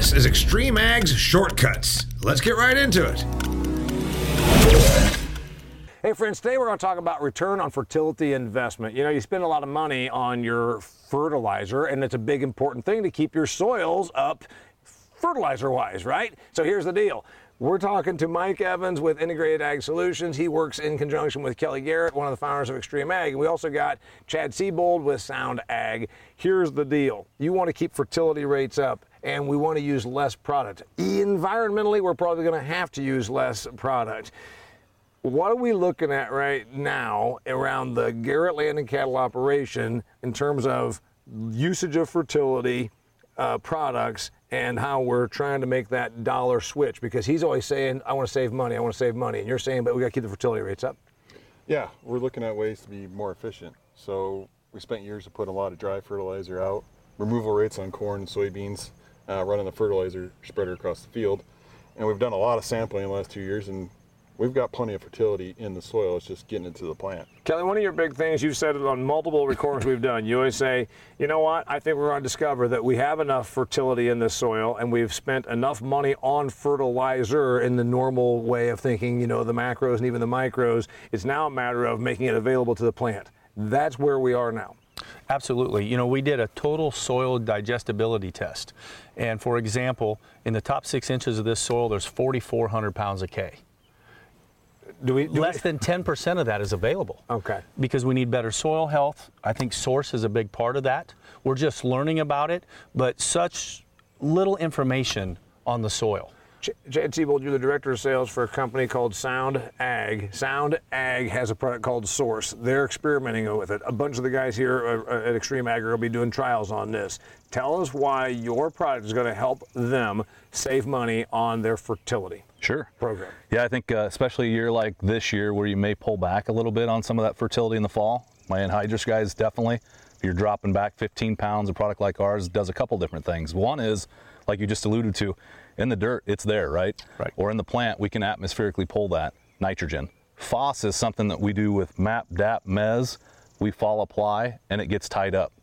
This is Extreme Ag's Shortcuts. Let's get right into it. Hey, friends, today we're going to talk about return on fertility investment. You know, you spend a lot of money on your fertilizer, and it's a big important thing to keep your soils up fertilizer wise, right? So here's the deal. We're talking to Mike Evans with Integrated Ag Solutions. He works in conjunction with Kelly Garrett, one of the founders of Extreme Ag. We also got Chad Seabold with Sound Ag. Here's the deal. You want to keep fertility rates up and we want to use less product. Environmentally, we're probably going to have to use less product. What are we looking at right now around the Garrett Land and Cattle operation in terms of usage of fertility uh, products and how we're trying to make that dollar switch? Because he's always saying, I want to save money, I want to save money. And you're saying, but we got to keep the fertility rates up. Yeah, we're looking at ways to be more efficient. So we spent years to put a lot of dry fertilizer out, removal rates on corn and soybeans, uh, running the fertilizer spreader across the field. And we've done a lot of sampling in the last two years, and we've got plenty of fertility in the soil. It's just getting into the plant. Kelly, one of your big things, you've said it on multiple recordings we've done. You always say, you know what, I think we're going to discover that we have enough fertility in this soil and we've spent enough money on fertilizer in the normal way of thinking, you know, the macros and even the micros. It's now a matter of making it available to the plant. That's where we are now. Absolutely. You know, we did a total soil digestibility test. And for example, in the top six inches of this soil, there's 4,400 pounds of K. Do we, do Less we, than 10% of that is available. Okay. Because we need better soil health. I think source is a big part of that. We're just learning about it, but such little information on the soil. Ch- Chad Seabold, you're the director of sales for a company called Sound Ag. Sound Ag has a product called Source. They're experimenting with it. A bunch of the guys here uh, at Extreme Ag are going to be doing trials on this. Tell us why your product is going to help them save money on their fertility Sure. program. Yeah, I think uh, especially a year like this year where you may pull back a little bit on some of that fertility in the fall. My anhydrous guys definitely. If you're dropping back 15 pounds, a product like ours does a couple different things. One is, like you just alluded to, in the dirt, it's there, right? Right. Or in the plant, we can atmospherically pull that nitrogen. Phos is something that we do with MAP, DAP, MES. We fall apply and it gets tied up.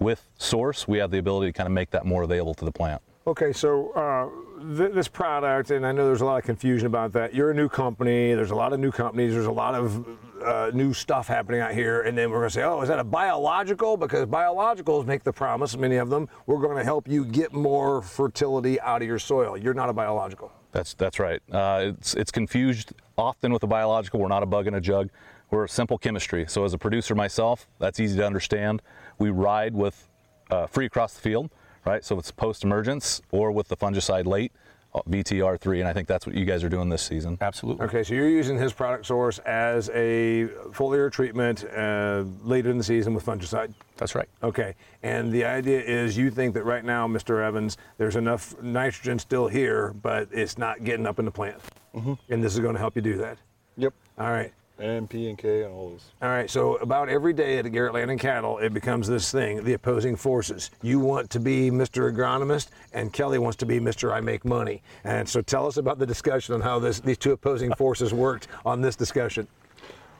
With Source, we have the ability to kind of make that more available to the plant. Okay, so uh, th- this product, and I know there's a lot of confusion about that. You're a new company. There's a lot of new companies. There's a lot of uh, new stuff happening out here, and then we're going to say, "Oh, is that a biological?" Because biologicals make the promise, many of them, we're going to help you get more fertility out of your soil. You're not a biological. That's that's right. Uh, it's it's confused often with a biological. We're not a bug in a jug. We're a simple chemistry. So as a producer myself, that's easy to understand. We ride with uh, free across the field, right? So it's post emergence or with the fungicide late, VTR3, and I think that's what you guys are doing this season. Absolutely. Okay, so you're using his product source as a foliar treatment uh, later in the season with fungicide. That's right. Okay, and the idea is you think that right now, Mr. Evans, there's enough nitrogen still here, but it's not getting up in the plant. And this is going to help you do that. Yep. All right. And P and K and all those. All right, so about every day at the Garrett Land and Cattle, it becomes this thing, the opposing forces. You want to be Mr. Agronomist, and Kelly wants to be Mr. I Make Money. And so tell us about the discussion on how this, these two opposing forces worked on this discussion.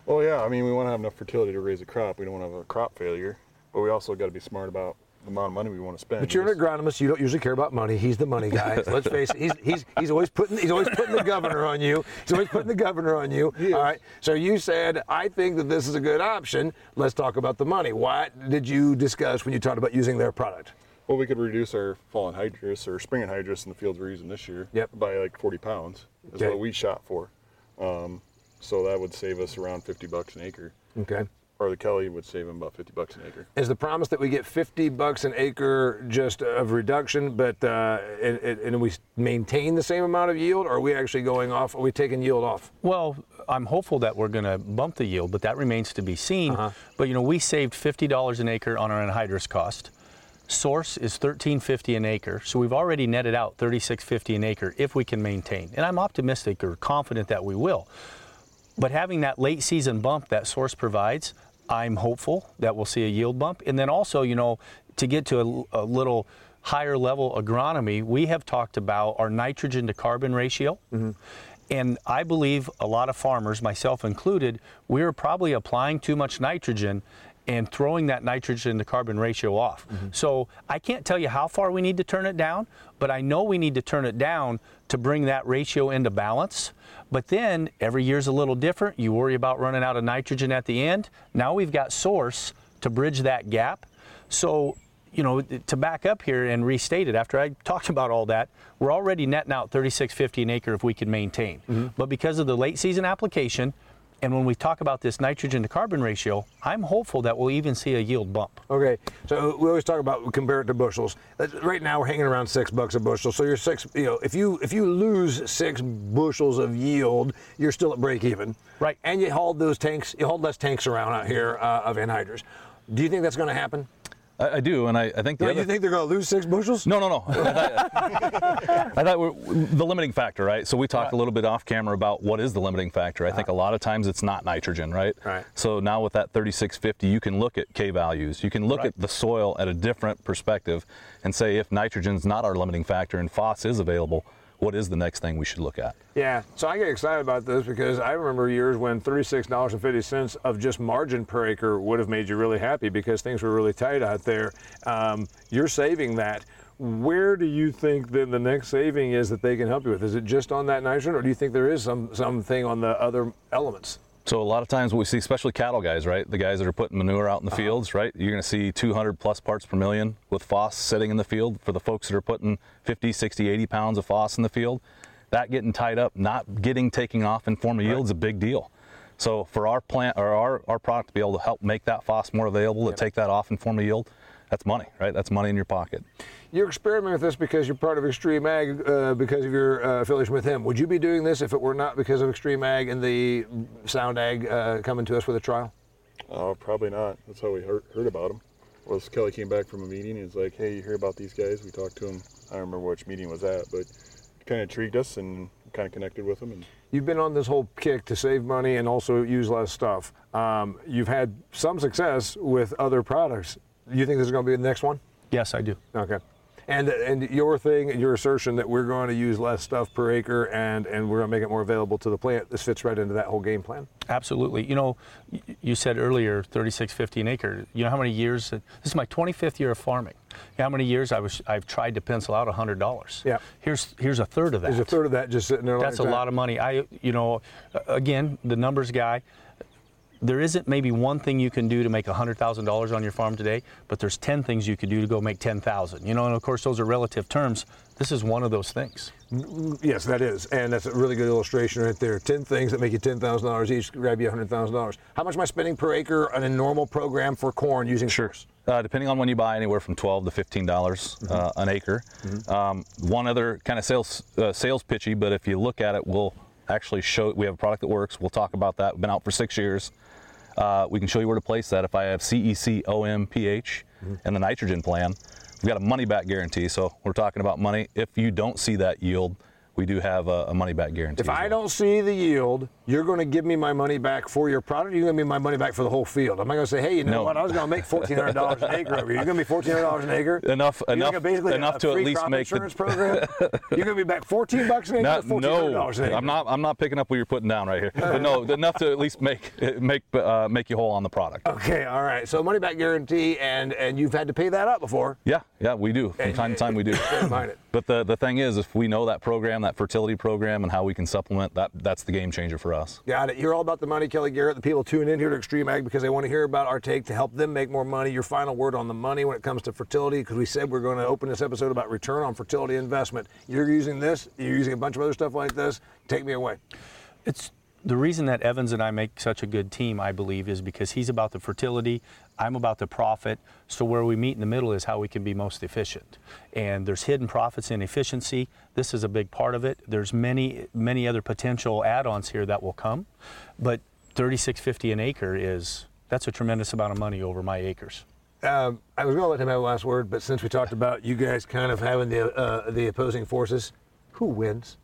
Well, yeah, I mean, we want to have enough fertility to raise a crop. We don't want to have a crop failure, but we also got to be smart about amount of money we want to spend. But you're an agronomist. You don't usually care about money. He's the money guy. Let's face it. He's, he's, he's always putting he's always putting the governor on you. He's always putting the governor on you. All right. So you said I think that this is a good option. Let's talk about the money. What did you discuss when you talked about using their product? Well, we could reduce our fall anhydrous or spring anhydrous in the fields we're using this year Yep. by like 40 pounds. Is Okay. what we shot for. Um, so that would save us around 50 bucks an acre. Okay. Or the Kelly would save him about 50 bucks an acre. Is the promise that we get 50 bucks an acre just of reduction, but uh, and, and and we maintain the same amount of yield, or are we actually going off? Are we taking yield off? Well, I'm hopeful that we're going to bump the yield, but that remains to be seen. But you know, we saved $50 an acre on our anhydrous cost. Source is 13.50 an acre, so we've already netted out 36.50 an acre if we can maintain. And I'm optimistic or confident that we will. But having that late season bump that Source provides, I'm hopeful that we'll see a yield bump. And then also, you know, to get to a, a little higher level agronomy, we have talked about our nitrogen to carbon ratio. Mm-hmm. And I believe a lot of farmers, myself included, we're probably applying too much nitrogen and throwing that nitrogen to carbon ratio off. Mm-hmm. So I can't tell you how far we need to turn it down, but I know we need to turn it down to bring that ratio into balance. But then every year's a little different. You worry about running out of nitrogen at the end. Now we've got source to bridge that gap. So, you know, to back up here and restate it, after I talked about all that, we're already netting out 36.50 an acre if we can maintain. Mm-hmm. But because of the late season application, and when we talk about this nitrogen to carbon ratio, I'm hopeful that we'll even see a yield bump. Okay, so we always talk about compare it to bushels. Uh, Right now we're hanging around six bucks a bushel. So you're six. You know, if you if you lose six bushels of yield, you're still at break even. Right. And you hauled those tanks. You hauled less tanks around out here uh, of anhydrous. Do you think that's going to happen? I, I do, and I, I think the other you think they're going to lose six bushels? No, no, no. Uh, I thought we're, the limiting factor, right? So we talked a little bit off camera about what is the limiting factor. I think uh-huh. a lot of times it's not nitrogen, right? Right. So now with that 3650, you can look at K values. You can look Right. at the soil at a different perspective and say if nitrogen's not our limiting factor and phos is available, what is the next thing we should look at? Yeah, so I get excited about this because I remember years when $36.50 of just margin per acre would have made you really happy because things were really tight out there. Um, you're saving that. Where do you think then the next saving is that they can help you with? Is it just on that nitrogen, or do you think there is some something on the other elements? So a lot of times what we see, especially cattle guys, right? The guys that are putting manure out in the uh-huh. fields, right? You're going to see 200 plus parts per million with phos sitting in the field. For the folks that are putting 50, 60, 80 pounds of phos in the field, that getting tied up, not getting taken off in form of yield is a big deal. So for our plant or our, our product to be able to help make that phos more available, to take that off in form of yield, that's money, right? That's money in your pocket. You're experimenting with this because you're part of Extreme Ag, uh, because of your uh, affiliation with him. Would you be doing this if it were not because of Extreme Ag and the Sound Ag uh, coming to us with a trial? Oh, probably not. That's how we heard, heard about him. Was Kelly came back from a meeting and was like, "Hey, you hear about these guys?" We talked to him. I don't remember which meeting was at, but kind of intrigued us and kind of connected with him. And You've been on this whole kick to save money and also use less stuff. Um, you've had some success with other products. You think this is going to be the next one? Yes, I do. Okay. And and your thing, your assertion that we're going to use less stuff per acre and and we're going to make it more available to the plant. This fits right into that whole game plan. Absolutely. You know, you said earlier 3650 an acre. You know how many years this is my 25th year of farming. You know how many years I was I've tried to pencil out $100. Yeah. Here's here's a third of that. There's a third of that just sitting there. That's a lot of money. I, you know, again, the numbers guy. There isn't maybe one thing you can do to make $100,000 on your farm today, but there's 10 things you could do to go make 10,000. You know, and of course those are relative terms. This is one of those things. Yes, that is, and that's a really good illustration right there. Ten things that make you ten thousand dollars each, grab you hundred thousand dollars. How much am I spending per acre on a normal program for corn using Source? Uh, depending on when you buy, anywhere from twelve to fifteen dollars uh, an acre. Um, one other kind of sales uh, sales pitchy, but if you look at it, we'll actually show. We have a product that works. We'll talk about that. We've been out for six years. Uh, we can show you where to place that. If I have CEC, OM, pH, and the nitrogen plan, we've got a money back guarantee. So we're talking about money. If you don't see that yield, we do have a, a money back guarantee. If I well. don't see the yield, you're going to give me my money back for your product. Or you're going to give me my money back for the whole field. I'm not going to say, hey, you know No. what? I was going to make fourteen hundred dollars an acre over here. You're going to be fourteen hundred dollars an acre. Enough- You're enough- basically enough to at least make the- insurance program. You're going to be back fourteen bucks an acre. Not, no, an acre. I'm not. I'm not picking up what you're putting down right here. But no, enough to at least make make uh, make you whole on the product. Okay, all right. So money back guarantee, and and you've had to pay that up before. Yeah, yeah, we do. From time to time, we do. Mind it. But the the thing is, if we know that program, that fertility program, and how we can supplement that, that's the game changer for us. Got it. You're all about the money, Kelly Garrett. The people tune in here to Extreme Ag because they want to hear about our take to help them make more money. Your final word on the money when it comes to fertility, because we said we're going to open this episode about return on fertility investment. You're using this. You're using a bunch of other stuff like this. Take me away. It's the reason that Evans and I make such a good team, I believe, is because he's about the fertility, I'm about the profit. So where we meet in the middle is how we can be most efficient. And there's hidden profits in efficiency. This is a big part of it. There's many, many other potential add-ons here that will come, but 3650 an acre is that's a tremendous amount of money over my acres. Um, I was going to let him have the last word, but since we talked about you guys kind of having the uh, the opposing forces, who wins?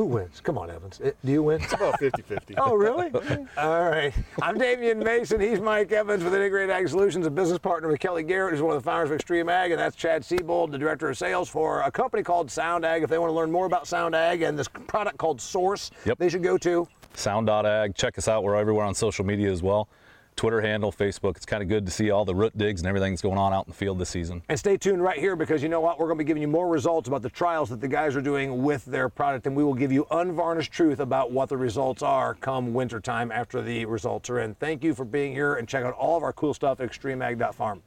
Who wins? Come on, Evans. Eh, Do you win? It's about 50-50. Oh, really? All right. I'm Damian Mason. He's Mike Evans with Integrated Ag Solutions, a business partner with Kelly Garrett, who's one of the founders of Extreme Ag, and that's Chad Siebold, the director of sales for a company called Sound Ag. If they want to learn more about Sound Ag and this product called Source, Yep. they should go to. Sound.ag. Check us out. We're everywhere on social media as well. Twitter handle, Facebook. It's kind of good to see all the root digs and everything that's going on out in the field this season. And stay tuned right here because you know what? We're going to be giving you more results about the trials that the guys are doing with their product, and we will give you unvarnished truth about what the results are come wintertime after the results are in. Thank you for being here and check out all of our cool stuff at extremeag.farm.